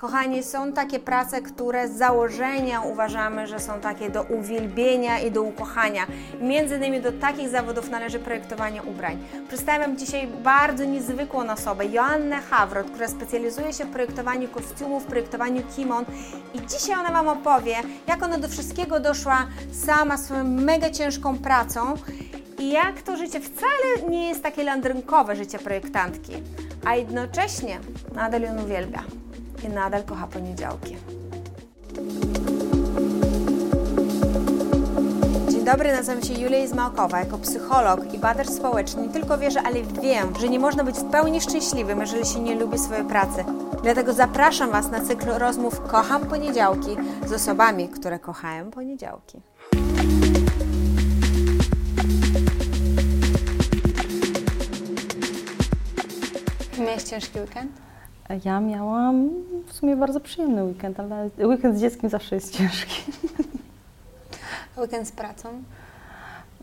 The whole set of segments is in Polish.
Kochani, są takie prace, które z założenia uważamy, że są takie do uwielbienia i do ukochania. Między innymi do takich zawodów należy projektowanie ubrań. Przedstawiam dzisiaj bardzo niezwykłą osobę, Joannę Hawrot, która specjalizuje się w projektowaniu kostiumów, projektowaniu kimon i dzisiaj ona Wam opowie, jak ona do wszystkiego doszła sama swoją mega ciężką pracą i jak to życie wcale nie jest takie landrynkowe życie projektantki, a jednocześnie nadal ją uwielbia i nadal kocha poniedziałki. Dobry, nazywam się Julia Izmałkowa. Jako psycholog i badacz społeczny nie tylko wierzę, ale wiem, że nie można być w pełni szczęśliwym, jeżeli się nie lubi swojej pracy. Dlatego zapraszam Was na cykl rozmów Kocham Poniedziałki z osobami, które kochają poniedziałki. Miałeś ciężki weekend? Ja miałam w sumie bardzo przyjemny weekend, ale weekend z dzieckiem zawsze jest ciężki. Weekend z pracą?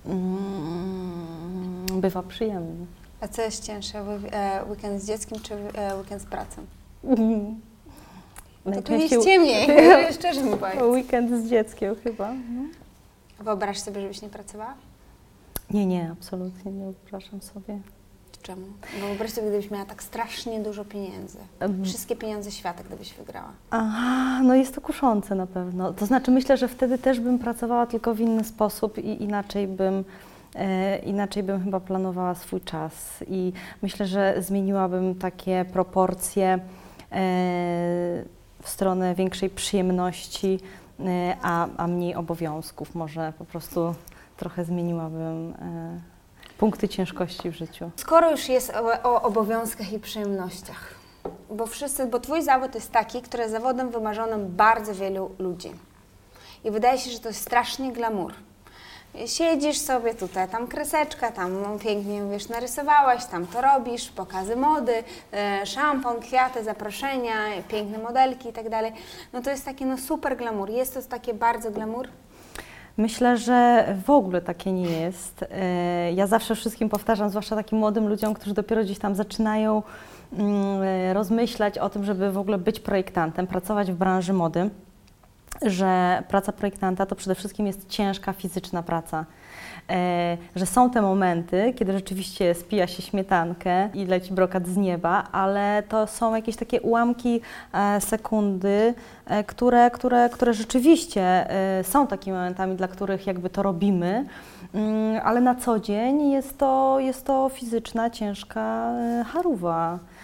Mm, Bywa przyjemny. A co jest cięższe, e, weekend z dzieckiem czy e, weekend z pracą? To tu jest ciemniej, szczerze powiedz. Weekend z dzieckiem chyba. No. Wyobraź sobie, żebyś nie pracowała? Nie, nie, absolutnie nie wyobrażam sobie. Czemu? Bo wyobraź sobie, gdybyś miała tak strasznie dużo pieniędzy. Wszystkie pieniądze świata, gdybyś wygrała. Aha, no jest to kuszące na pewno. To znaczy myślę, że wtedy też bym pracowała tylko w inny sposób i inaczej bym, e, inaczej bym chyba planowała swój czas i myślę, że zmieniłabym takie proporcje e, w stronę większej przyjemności, e, a, a mniej obowiązków. Może po prostu trochę zmieniłabym punkty ciężkości w życiu. Skoro już jest o, o obowiązkach i przyjemnościach, bo wszyscy, bo Twój zawód jest taki, który jest zawodem wymarzonym bardzo wielu ludzi. I wydaje się, że to jest strasznie glamour. Siedzisz sobie tutaj, tam kreseczka, tam pięknie wiesz, narysowałaś, tam to robisz, pokazy mody, e, szampon, kwiaty, zaproszenia, piękne modelki i tak dalej. No to jest takie no super glamour. Jest to takie bardzo glamour? Myślę, że w ogóle takie nie jest. E, Ja zawsze wszystkim powtarzam, zwłaszcza takim młodym ludziom, którzy dopiero gdzieś tam zaczynają mm, e, rozmyślać o tym, żeby w ogóle być projektantem, pracować w branży mody, że praca projektanta to przede wszystkim jest ciężka fizyczna praca. E, Że są te momenty, kiedy rzeczywiście spija się śmietankę i leci brokat z nieba, ale to są jakieś takie ułamki e, sekundy, e, które, które, które rzeczywiście są takimi momentami, dla których jakby to robimy, Mm, ale na co dzień jest to, jest to fizyczna, ciężka charuwa. E,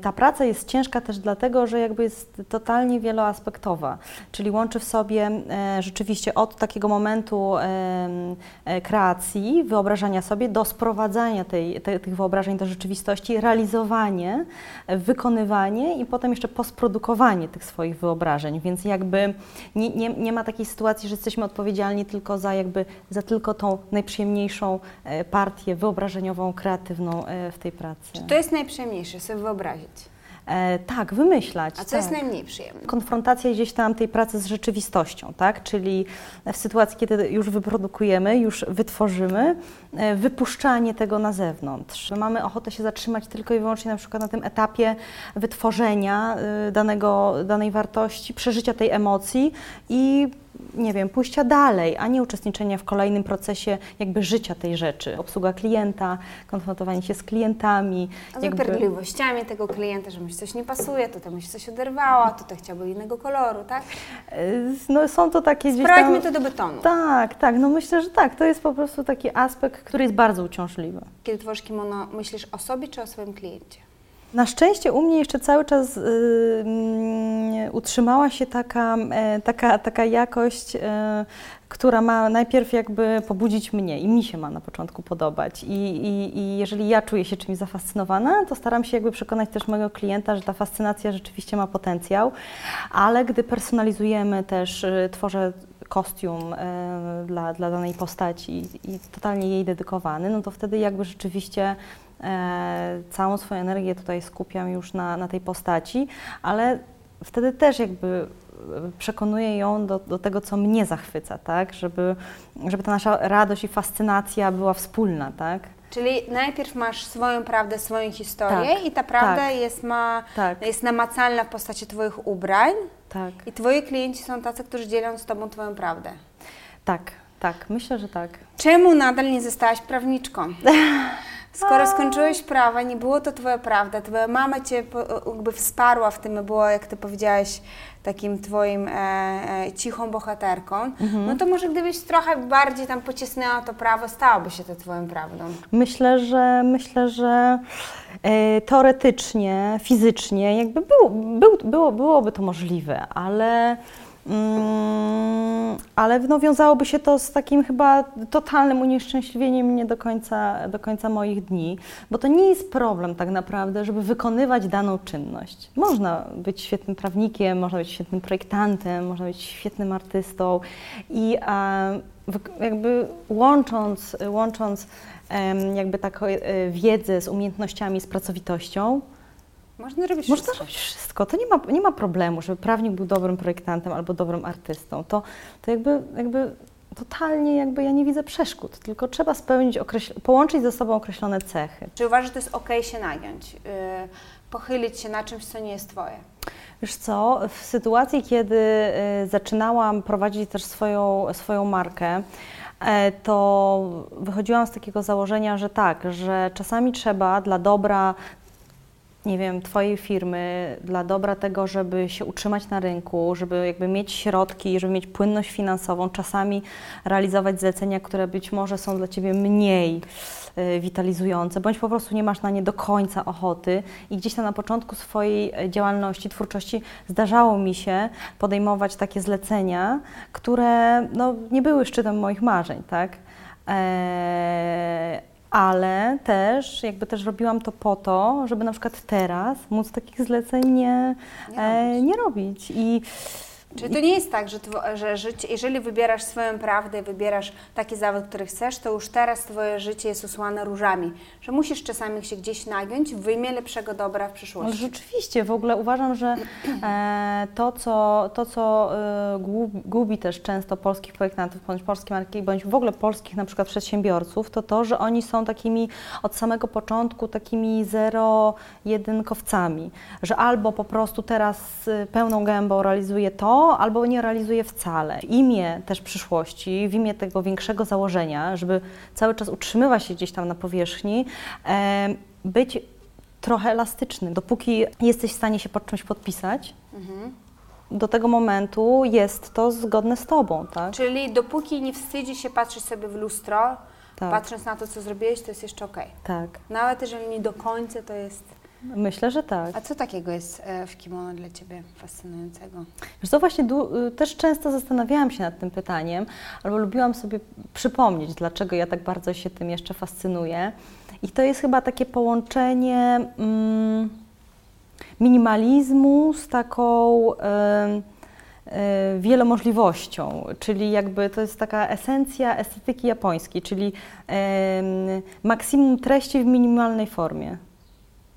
Ta praca jest ciężka też dlatego, że jakby jest totalnie wieloaspektowa, czyli łączy w sobie e, rzeczywiście od takiego momentu e, kreacji, wyobrażania sobie, do sprowadzania tej, te, tych wyobrażeń do rzeczywistości, realizowanie, wykonywanie i potem jeszcze postprodukowanie tych swoich wyobrażeń, więc jakby nie, nie, nie ma takiej sytuacji, że jesteśmy odpowiedzialni tylko za jakby za tylko tą najprzyjemniejszą e, partię wyobrażeniową, kreatywną w tej pracy. Czy to jest najprzyjemniejsze, sobie wyobrazić? E, tak, wymyślać. A co tak. jest najmniej przyjemne? konfrontacja gdzieś tam tej pracy z rzeczywistością, tak? Czyli w sytuacji, kiedy już wyprodukujemy, już wytworzymy, wypuszczanie tego na zewnątrz. Mamy ochotę się zatrzymać tylko i wyłącznie na przykład na tym etapie wytworzenia y, danego, danej wartości, przeżycia tej emocji i nie wiem, pójścia dalej, a nie uczestniczenia w kolejnym procesie jakby życia tej rzeczy. Obsługa klienta, konfrontowanie się z klientami. Z jakby- tego klienta, że mu się coś nie pasuje, tutaj mu się coś oderwało, tutaj chciałby innego koloru, tak? y, No są to takie gdzieś tam... To do betonu. Tak, tak, no myślę, że tak. To jest po prostu taki aspekt, który jest bardzo uciążliwy. Kiedy tworzysz kimono, myślisz o sobie czy o swoim kliencie? Na szczęście u mnie jeszcze cały czas y, utrzymała się taka, e, taka, taka jakość, e, która ma najpierw jakby pobudzić mnie i mi się ma na początku podobać. I, i, I jeżeli ja czuję się czymś zafascynowana, to staram się jakby przekonać też mojego klienta, że ta fascynacja rzeczywiście ma potencjał, ale gdy personalizujemy też, y, tworzę kostium e, dla, dla danej postaci i totalnie jej dedykowany, no to wtedy jakby rzeczywiście e, całą swoją energię tutaj skupiam już na, na tej postaci, ale wtedy też jakby e, przekonuję ją do, do tego, co mnie zachwyca, tak? Żeby, żeby ta nasza radość i fascynacja była wspólna, tak? Czyli najpierw masz swoją prawdę, swoją historię Tak, i ta prawda tak. jest, ma, Tak. jest namacalna w postaci Twoich ubrań Tak, i Twoi klienci są tacy, którzy dzielą z Tobą Twoją prawdę. tak, tak, myślę, że tak. Czemu nadal nie zostałaś prawniczką? Skoro skończyłeś prawa, nie było to Twoja prawda, Twoja mama Cię jakby wsparła w tym, była, jak Ty powiedziałaś, takim Twoim e, e, cichą bohaterką, no to może gdybyś trochę bardziej tam pocisnęła to prawo, stałoby się to Twoją prawdą. Myślę, że myślę, że e, teoretycznie, fizycznie jakby było, był, było, byłoby to możliwe, ale, ale no, wiązałoby się to z takim chyba totalnym unieszczęśliwieniem mnie do końca, do końca moich dni, bo to nie jest problem tak naprawdę, żeby wykonywać daną czynność. Można być świetnym prawnikiem, można być świetnym projektantem, można być świetnym artystą i jakby łącząc, łącząc jakby taką e, wiedzę z umiejętnościami, z pracowitością, Można robić można wszystko. robić wszystko. To nie ma, nie ma problemu, żeby prawnik był dobrym projektantem albo dobrym artystą. To, to jakby, jakby totalnie jakby ja nie widzę przeszkód, tylko trzeba spełnić, połączyć ze sobą określone cechy. Czy uważasz, że to jest ok się nagiąć, yy, pochylić się na czymś, co nie jest Twoje? Wiesz co, w sytuacji, kiedy y, zaczynałam prowadzić też swoją, swoją markę, e, to wychodziłam z takiego założenia, że tak, że czasami trzeba dla dobra nie wiem, Twojej firmy, dla dobra tego, żeby się utrzymać na rynku, żeby jakby mieć środki, żeby mieć płynność finansową, czasami realizować zlecenia, które być może są dla Ciebie mniej y, witalizujące, bądź po prostu nie masz na nie do końca ochoty i gdzieś tam na początku swojej e, działalności, twórczości zdarzało mi się podejmować takie zlecenia, które no, nie były szczytem moich marzeń, tak? Eee, ale też jakby też robiłam to po to, żeby na przykład teraz móc takich zleceń nie, Nie e, robić. nie robić. I Czyli to nie jest tak, że, że życie, jeżeli wybierasz swoją prawdę, wybierasz taki zawód, który chcesz, to już teraz Twoje życie jest usłane różami, że musisz czasami się gdzieś nagiąć w imię lepszego dobra w przyszłości. rzeczywiście, w ogóle uważam, że e, to, co, to, co e, gubi, gubi też często polskich projektantów, bądź polskie marki, bądź w ogóle polskich na przykład przedsiębiorców, to to, że oni są takimi od samego początku takimi zero-jedynkowcami, że albo po prostu teraz y, pełną gębą realizuje to, albo nie realizuje wcale. W imię też przyszłości, w imię tego większego założenia, żeby cały czas utrzymywać się gdzieś tam na powierzchni, być trochę elastyczny. Dopóki jesteś w stanie się pod czymś podpisać, Mhm. do tego momentu jest to zgodne z tobą, tak? Czyli dopóki nie wstydzi się patrzeć sobie w lustro, Tak. patrząc na to, co zrobiłeś, to jest jeszcze okej. Tak. Nawet jeżeli nie do końca, to jest... Myślę, że tak. A co takiego jest e, w kimono dla Ciebie fascynującego? Wiesz co, właśnie y, też często zastanawiałam się nad tym pytaniem, albo lubiłam sobie przypomnieć, dlaczego ja tak bardzo się tym jeszcze fascynuję. I to jest chyba takie połączenie mm, minimalizmu z taką em, e, wielomożliwością, czyli jakby to jest taka esencja estetyki japońskiej, czyli em, maksimum treści w minimalnej formie.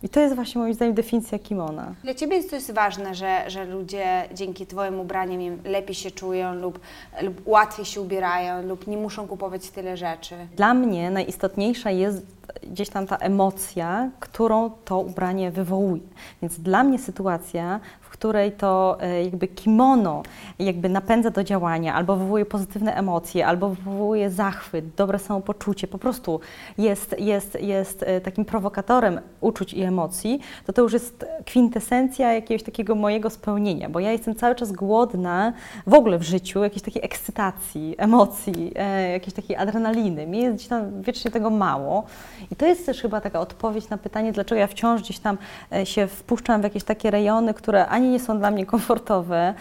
I to jest właśnie moim zdaniem definicja kimona. Dla Ciebie jest to jest ważne, że, że ludzie dzięki Twoim ubraniom lepiej się czują lub, lub łatwiej się ubierają lub nie muszą kupować tyle rzeczy. Dla mnie najistotniejsza jest gdzieś tam ta emocja, którą to ubranie wywołuje. Więc dla mnie sytuacja, której to e, jakby kimono jakby napędza do działania, albo wywołuje pozytywne emocje, albo wywołuje zachwyt, dobre samopoczucie, po prostu jest, jest, jest e, takim prowokatorem uczuć i emocji, to to już jest kwintesencja jakiegoś takiego mojego spełnienia, bo ja jestem cały czas głodna w ogóle w życiu jakiejś takiej ekscytacji, emocji, e, jakiejś takiej adrenaliny. Mi jest gdzieś tam wiecznie tego mało. I to jest też chyba taka odpowiedź na pytanie, dlaczego ja wciąż gdzieś tam się wpuszczam w jakieś takie rejony, które ani nie są dla mnie komfortowe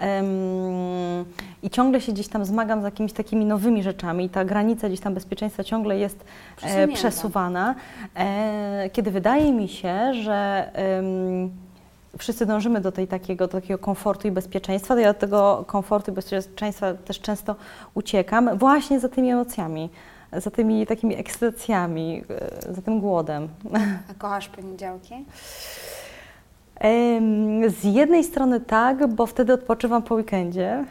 em, i ciągle się gdzieś tam zmagam z jakimiś takimi nowymi rzeczami. Ta granica gdzieś tam bezpieczeństwa ciągle jest e, przesuwana, e, kiedy wydaje mi się, że em, wszyscy dążymy do, tej takiego, do takiego komfortu i bezpieczeństwa, to ja od tego komfortu i bezpieczeństwa też często uciekam właśnie za tymi emocjami, za tymi takimi ekscytacjami, e, za tym głodem. A kochasz poniedziałki? Z jednej strony tak, bo wtedy odpoczywam po weekendzie,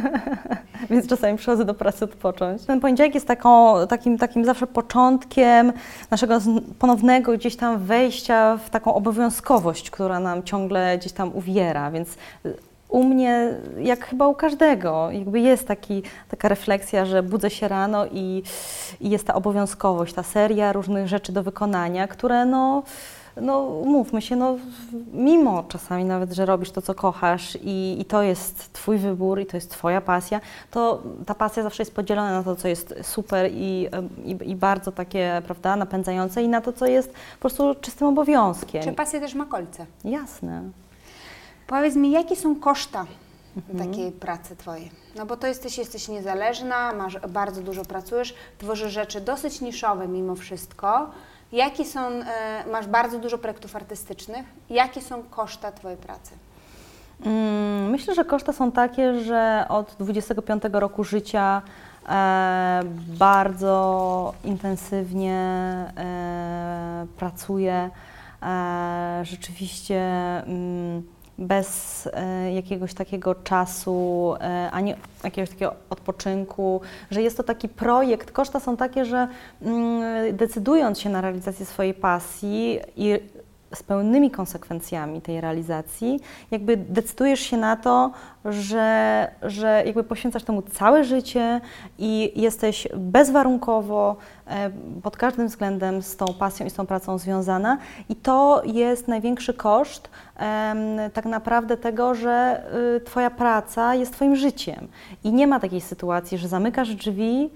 więc czasami przychodzę do pracy odpocząć. Ten poniedziałek jest taką, takim, takim zawsze początkiem naszego ponownego gdzieś tam wejścia w taką obowiązkowość, która nam ciągle gdzieś tam uwiera, więc u mnie, jak chyba u każdego, jakby jest taki, taka refleksja, że budzę się rano i, i jest ta obowiązkowość, ta seria różnych rzeczy do wykonania, które no no mówmy się, no mimo czasami nawet, że robisz to, co kochasz i, i to jest Twój wybór i to jest Twoja pasja, to ta pasja zawsze jest podzielona na to, co jest super i, i, i bardzo takie, prawda, napędzające i na to, co jest po prostu czystym obowiązkiem. Czy pasja też ma kolce? Jasne. Powiedz mi, jakie są koszta mhm. takiej pracy Twojej? No bo to jesteś, jesteś niezależna, masz, bardzo dużo pracujesz, tworzysz rzeczy dosyć niszowe mimo wszystko. Jakie są, e, masz bardzo dużo projektów artystycznych, jakie są koszta Twojej pracy? Mm, myślę, że koszta są takie, że od 25 roku życia e, bardzo intensywnie e, pracuję. Rzeczywiście. Bez e, jakiegoś takiego czasu, e, ani jakiegoś takiego odpoczynku, że jest to taki projekt. Koszta są takie, że mm, decydując się na realizację swojej pasji i z pełnymi konsekwencjami tej realizacji, jakby decydujesz się na to, że, że jakby poświęcasz temu całe życie i jesteś bezwarunkowo e, pod każdym względem z tą pasją i z tą pracą związana. I to jest największy koszt tak naprawdę tego, że y, Twoja praca jest Twoim życiem. I nie ma takiej sytuacji, że zamykasz drzwi,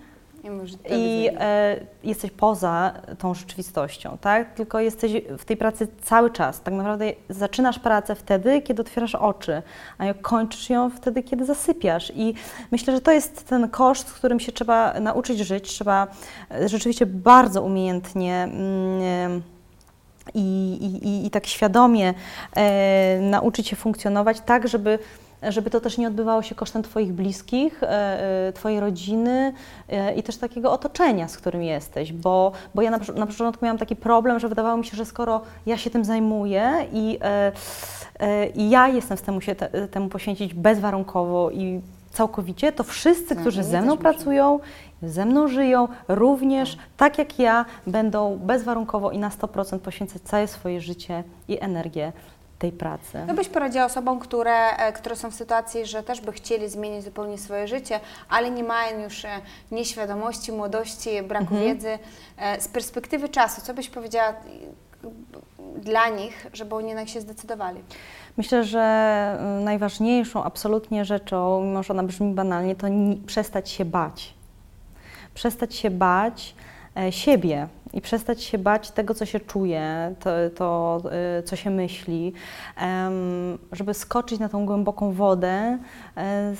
i e, jesteś poza tą rzeczywistością, tak? Tylko jesteś w tej pracy cały czas. Tak naprawdę zaczynasz pracę wtedy, kiedy otwierasz oczy, a kończysz ją wtedy, kiedy zasypiasz. I myślę, że to jest ten koszt, z którym się trzeba nauczyć żyć. Trzeba e, rzeczywiście bardzo umiejętnie. Mm, i, i, i, tak świadomie e, nauczyć się funkcjonować tak, żeby żeby to też nie odbywało się kosztem Twoich bliskich, e, e, Twojej rodziny e, i też takiego otoczenia, z którym jesteś, bo, bo ja na, na początku miałam taki problem, że wydawało mi się, że skoro ja się tym zajmuję i, i ja jestem w stanie się te, temu poświęcić bezwarunkowo i całkowicie, to wszyscy, którzy ze mną pracują, ze mną żyją, również tak jak ja, będą bezwarunkowo i na 100% poświęcać całe swoje życie i energię tej pracy. Co byś poradziła osobom, które, e, które są w sytuacji, że też by chcieli zmienić zupełnie swoje życie, ale nie mają już e, nieświadomości, młodości, braku mhm. wiedzy. E, z perspektywy czasu, co byś powiedziała dla nich, żeby oni jednak się zdecydowali? Myślę, że najważniejszą absolutnie rzeczą, mimo że ona brzmi banalnie, to przestać się bać. Przestać się bać siebie, i przestać się bać tego, co się czuje, to, to y, co się myśli, żeby skoczyć na tą głęboką wodę e,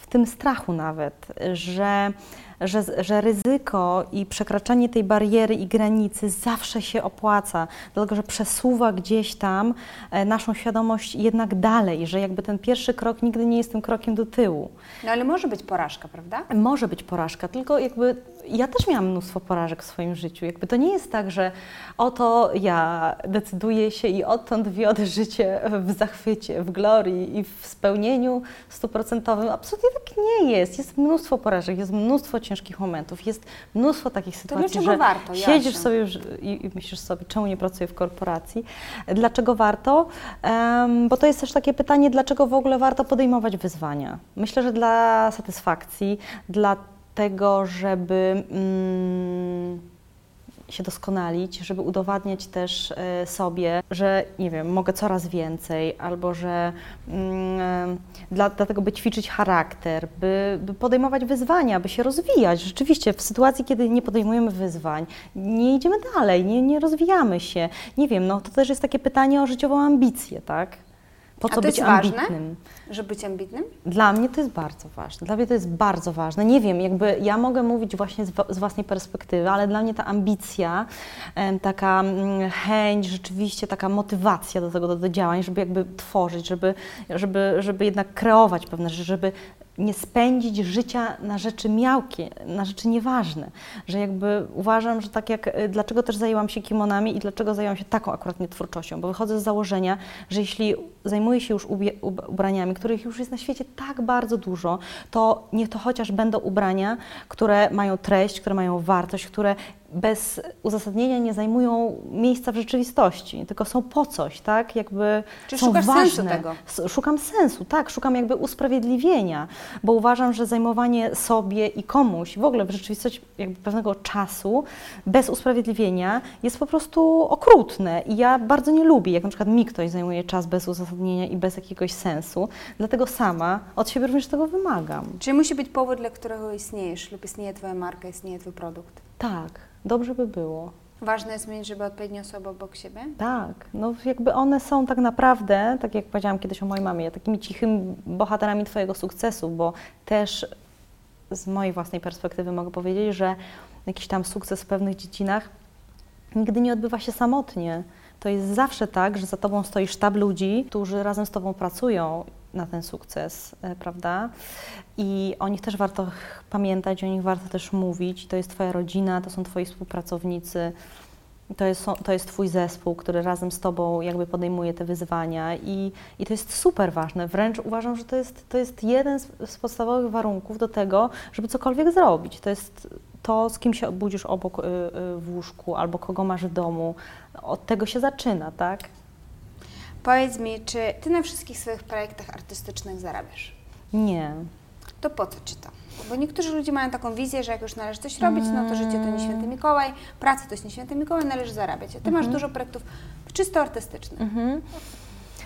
w tym strachu nawet, że że, że ryzyko i przekraczanie tej bariery i granicy zawsze się opłaca, dlatego że przesuwa gdzieś tam e, naszą świadomość jednak dalej, że jakby ten pierwszy krok nigdy nie jest tym krokiem do tyłu. No ale może być porażka, prawda? Może być porażka, tylko jakby ja też miałam mnóstwo porażek w swoim życiu. Jakby to nie jest tak, że oto ja decyduję się i odtąd wiodę życie w zachwycie, w glorii i w spełnieniu stuprocentowym. Absolutnie tak nie jest. Jest mnóstwo porażek, jest mnóstwo ciężkich momentów, jest mnóstwo takich sytuacji, że warto, siedzisz sobie i, i myślisz sobie, czemu nie pracuję w korporacji. Dlaczego warto? Um, bo to jest też takie pytanie, dlaczego w ogóle warto podejmować wyzwania. Myślę, że dla satysfakcji, dla tego, żeby mm, się doskonalić, żeby udowadniać też e, sobie, że nie wiem, mogę coraz więcej, albo że mm, dla, dlatego, by ćwiczyć charakter, by, by podejmować wyzwania, by się rozwijać. Rzeczywiście, w sytuacji, kiedy nie podejmujemy wyzwań, nie idziemy dalej, nie, nie rozwijamy się. Nie wiem, no to też jest takie pytanie o życiową ambicję, tak? Po co być ambitnym? że być ambitnym? Dla mnie to jest bardzo ważne. Dla mnie to jest bardzo ważne. Nie wiem, jakby ja mogę mówić właśnie z, z własnej perspektywy, ale dla mnie ta ambicja, taka mm, chęć, rzeczywiście taka motywacja do tego, do, do działań, żeby jakby tworzyć, żeby, żeby, żeby jednak kreować pewne rzeczy, żeby nie spędzić życia na rzeczy miałkie, na rzeczy nieważne. Że jakby uważam, że tak jak, y, dlaczego też zajęłam się kimonami i dlaczego zajęłam się taką akurat nie twórczością, bo wychodzę z założenia, że jeśli zajmuję się już ubraniami, których już jest na świecie tak bardzo dużo, to niech to chociaż będą ubrania, które mają treść, które mają wartość, które bez uzasadnienia nie zajmują miejsca w rzeczywistości, tylko są po coś, tak? Jakby Czy są szukasz ważne. sensu tego? Szukam sensu, tak, szukam jakby usprawiedliwienia, bo uważam, że zajmowanie sobie i komuś, w ogóle w rzeczywistości jakby pewnego czasu bez usprawiedliwienia jest po prostu okrutne i ja bardzo nie lubię, jak na przykład mi ktoś zajmuje czas bez uzasadnienia i bez jakiegoś sensu, dlatego sama od siebie również tego wymagam. Czyli musi być powód, dla którego istniejesz lub istnieje Twoja marka, istnieje Twój produkt. Tak, dobrze by było. Ważne jest mieć, żeby odpowiednie osoby obok siebie. Tak, no jakby one są tak naprawdę, tak jak powiedziałam kiedyś o mojej mamie, takimi cichymi bohaterami Twojego sukcesu, bo też z mojej własnej perspektywy mogę powiedzieć, że jakiś tam sukces w pewnych dziedzinach nigdy nie odbywa się samotnie. To jest zawsze tak, że za Tobą stoi sztab ludzi, którzy razem z Tobą pracują na ten sukces, e, prawda? I o nich też warto pamiętać, o nich warto też mówić. To jest Twoja rodzina, to są Twoi współpracownicy, to jest, to jest Twój zespół, który razem z Tobą jakby podejmuje te wyzwania i, i to jest super ważne. Wręcz uważam, że to jest, to jest jeden z, z podstawowych warunków do tego, żeby cokolwiek zrobić. To jest to, z kim się budzisz obok y, y, w łóżku albo kogo masz w domu. Od tego się zaczyna, tak? Powiedz mi, czy Ty na wszystkich swoich projektach artystycznych zarabiasz? Nie. To po co Ci to? Bo niektórzy ludzie mają taką wizję, że jak już należy coś robić, no to życie to nie święty Mikołaj, praca to jest nie święty Mikołaj, należy zarabiać. A Ty masz dużo projektów czysto artystycznych. Mhm.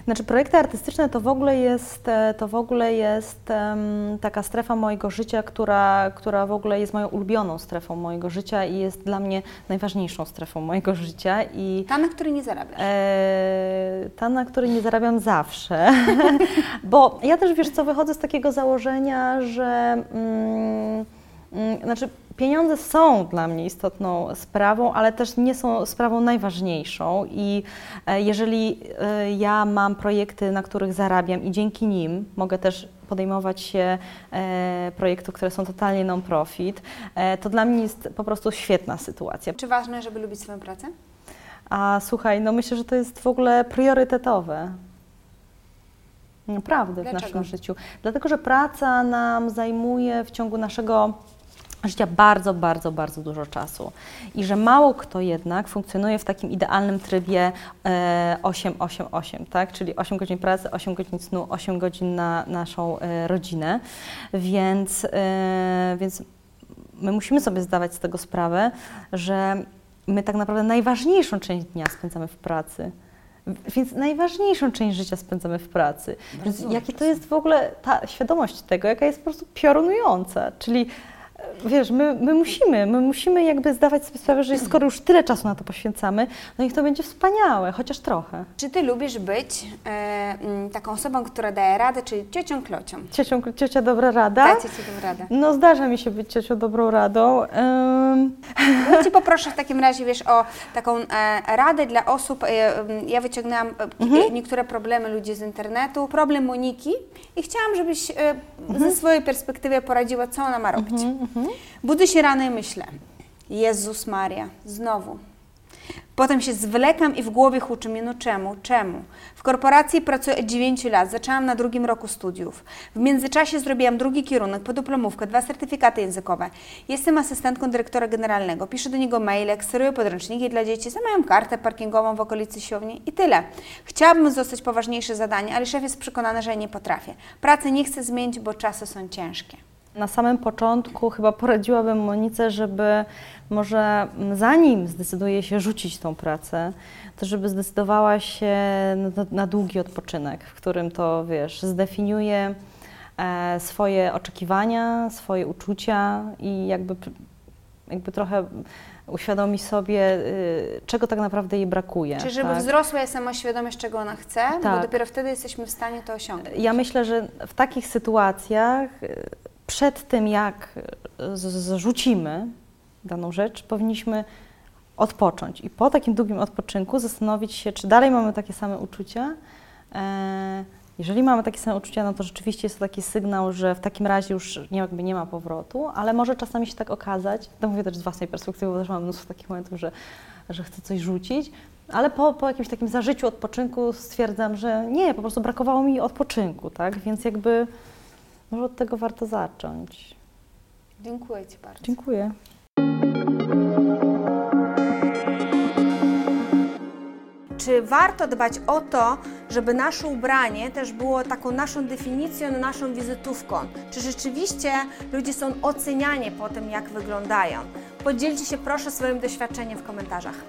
Znaczy projekty artystyczne to w ogóle jest, e, to w ogóle jest em, taka strefa mojego życia, która, która w ogóle jest moją ulubioną strefą mojego życia i jest dla mnie najważniejszą strefą mojego życia i Ta, na której nie zarabiasz. e, ta, na której nie zarabiam zawsze, bo ja też wiesz co, wychodzę z takiego założenia, że mm, mm, znaczy pieniądze są dla mnie istotną sprawą, ale też nie są sprawą najważniejszą i e, jeżeli e, ja mam projekty, na których zarabiam i dzięki nim mogę też podejmować się e, projektów, które są totalnie non-profit, e, to dla mnie jest po prostu świetna sytuacja. Czy ważne, żeby lubić swoją pracę? A słuchaj, no myślę, że to jest w ogóle priorytetowe. Naprawdę w Dlaczego? naszym życiu. Dlatego, że praca nam zajmuje w ciągu naszego życia bardzo, bardzo, bardzo dużo czasu. I że mało kto jednak funkcjonuje w takim idealnym trybie e, 8-8-8, tak? Czyli 8 godzin pracy, 8 godzin snu, 8 godzin na naszą e, rodzinę. Więc, e, więc my musimy sobie zdawać z tego sprawę, że my tak naprawdę najważniejszą część dnia spędzamy w pracy. Więc najważniejszą część życia spędzamy w pracy. Więc jakie to jest w ogóle ta świadomość tego, jaka jest po prostu piorunująca. Czyli e, wiesz, my, my musimy, my musimy jakby zdawać sobie sprawę, że skoro już tyle czasu na to poświęcamy, no niech to będzie wspaniałe, chociaż trochę. Czy Ty lubisz być e, taką osobą, która daje radę, czyli ciocią klocią? Ciocią, ciocia dobra rada? Dajcie Ci tę radę. No zdarza mi się być ciocią dobrą radą. Ym, Ja Cię poproszę w takim razie, wiesz, o taką e, radę dla osób. E, ja wyciągnęłam e, niektóre problemy ludzi z internetu. Problem Moniki i chciałam, żebyś e, ze swojej perspektywy poradziła, co ona ma robić. Budzę się rano i myślę, Jezus Maria, znowu. Potem się zwlekam i w głowie huczy mnie, no czemu, czemu? W korporacji pracuję od 9 lat, zaczęłam na drugim roku studiów. W międzyczasie zrobiłam drugi kierunek, podyplomówkę, dwa certyfikaty językowe. Jestem asystentką dyrektora generalnego, piszę do niego maile, kseruję podręczniki dla dzieci, zamawiam kartę parkingową w okolicy siłowni i tyle. Chciałabym zostać poważniejsze zadanie, ale szef jest przekonany, że nie potrafię. Pracy nie chcę zmienić, bo czasy są ciężkie. Na samym początku chyba poradziłabym Monice, żeby może zanim zdecyduje się rzucić tą pracę, to żeby zdecydowała się na, na długi odpoczynek, w którym to, wiesz, zdefiniuje e, swoje oczekiwania, swoje uczucia i jakby, jakby trochę uświadomi sobie, y, czego tak naprawdę jej brakuje. Czyli żeby tak? wzrosła jej samoświadomość, czego ona chce, bo Tak. dopiero wtedy jesteśmy w stanie to osiągnąć. Ja myślę, że w takich sytuacjach, przed tym jak z- zrzucimy daną rzecz, powinniśmy odpocząć i po takim długim odpoczynku zastanowić się, czy dalej mamy takie same uczucia, e, Jeżeli mamy takie same uczucia, no to rzeczywiście jest to taki sygnał, że w takim razie już nie, jakby nie ma powrotu, ale może czasami się tak okazać, to mówię też z własnej perspektywy, bo też mam mnóstwo takich momentów, że, że chcę coś rzucić, ale po, po jakimś takim zażyciu, odpoczynku stwierdzam, że nie, po prostu brakowało mi odpoczynku, tak? Więc jakby może od tego warto zacząć. Dziękuję Ci bardzo. Dziękuję. Czy warto dbać o to, żeby nasze ubranie też było taką naszą definicją, naszą wizytówką? Czy rzeczywiście ludzie są oceniani po tym, jak wyglądają? Podzielcie się proszę swoim doświadczeniem w komentarzach.